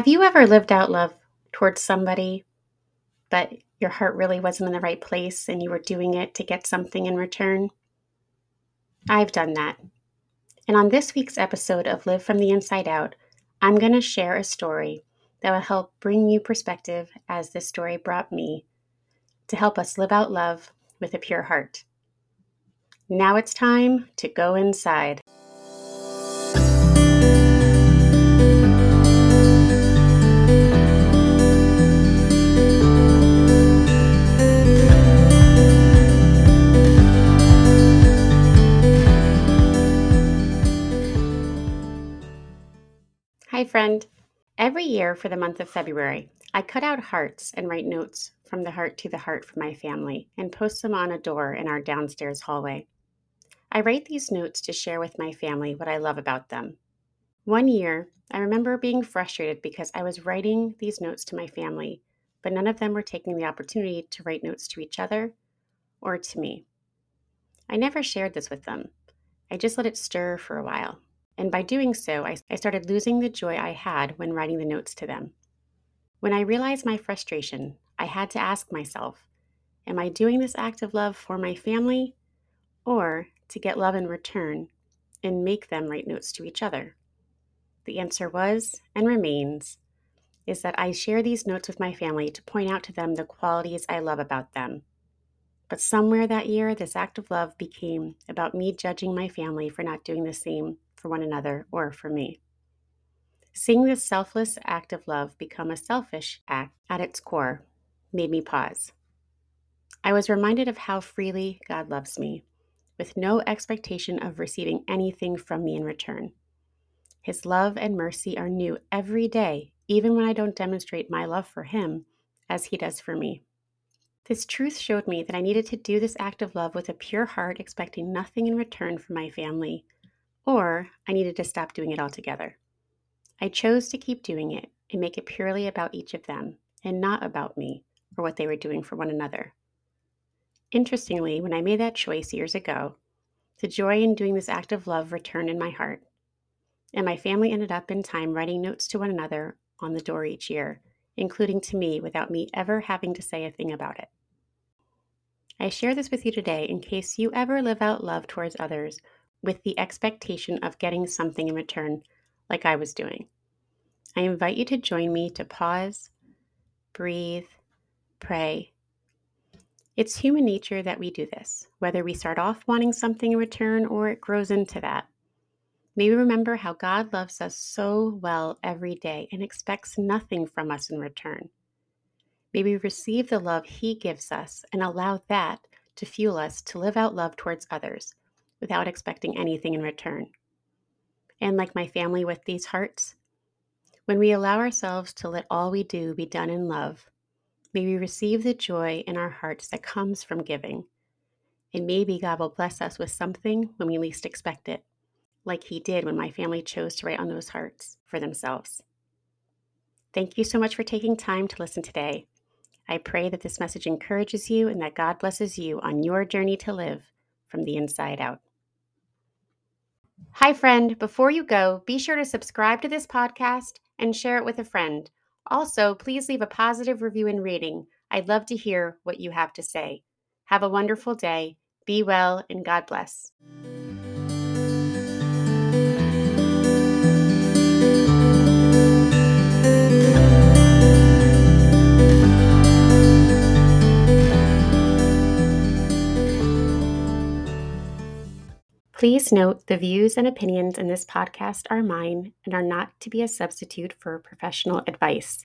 Have you ever lived out love towards somebody, but your heart really wasn't in the right place and you were doing it to get something in return? I've done that. And on this week's episode of Live from the Inside Out, I'm going to share a story that will help bring you perspective as this story brought me to help us live out love with a pure heart. Now it's time to go inside. Hi, friend. Every year for the month of February, I cut out hearts and write notes from the heart to the heart for my family and post them on a door in our downstairs hallway. I write these notes to share with my family what I love about them. One year, I remember being frustrated because I was writing these notes to my family, but none of them were taking the opportunity to write notes to each other or to me. I never shared this with them. I just let it stir for a while and by doing so, I, I started losing the joy I had when writing the notes to them. When I realized my frustration, I had to ask myself Am I doing this act of love for my family or to get love in return and make them write notes to each other? The answer was and remains is that I share these notes with my family to point out to them the qualities I love about them. But somewhere that year, this act of love became about me judging my family for not doing the same for one another or for me. Seeing this selfless act of love become a selfish act at its core made me pause. I was reminded of how freely God loves me, with no expectation of receiving anything from me in return. His love and mercy are new every day, even when I don't demonstrate my love for Him as He does for me. This truth showed me that I needed to do this act of love with a pure heart, expecting nothing in return from my family, or I needed to stop doing it altogether. I chose to keep doing it and make it purely about each of them and not about me or what they were doing for one another. Interestingly, when I made that choice years ago, the joy in doing this act of love returned in my heart, and my family ended up in time writing notes to one another on the door each year, including to me without me ever having to say a thing about it. I share this with you today in case you ever live out love towards others with the expectation of getting something in return, like I was doing. I invite you to join me to pause, breathe, pray. It's human nature that we do this, whether we start off wanting something in return or it grows into that. May we remember how God loves us so well every day and expects nothing from us in return. May we receive the love He gives us and allow that to fuel us to live out love towards others without expecting anything in return. And like my family with these hearts, when we allow ourselves to let all we do be done in love, may we receive the joy in our hearts that comes from giving. And maybe God will bless us with something when we least expect it, like He did when my family chose to write on those hearts for themselves. Thank you so much for taking time to listen today. I pray that this message encourages you and that God blesses you on your journey to live from the inside out. Hi, friend. Before you go, be sure to subscribe to this podcast and share it with a friend. Also, please leave a positive review and rating. I'd love to hear what you have to say. Have a wonderful day. Be well, and God bless. Please note the views and opinions in this podcast are mine and are not to be a substitute for professional advice.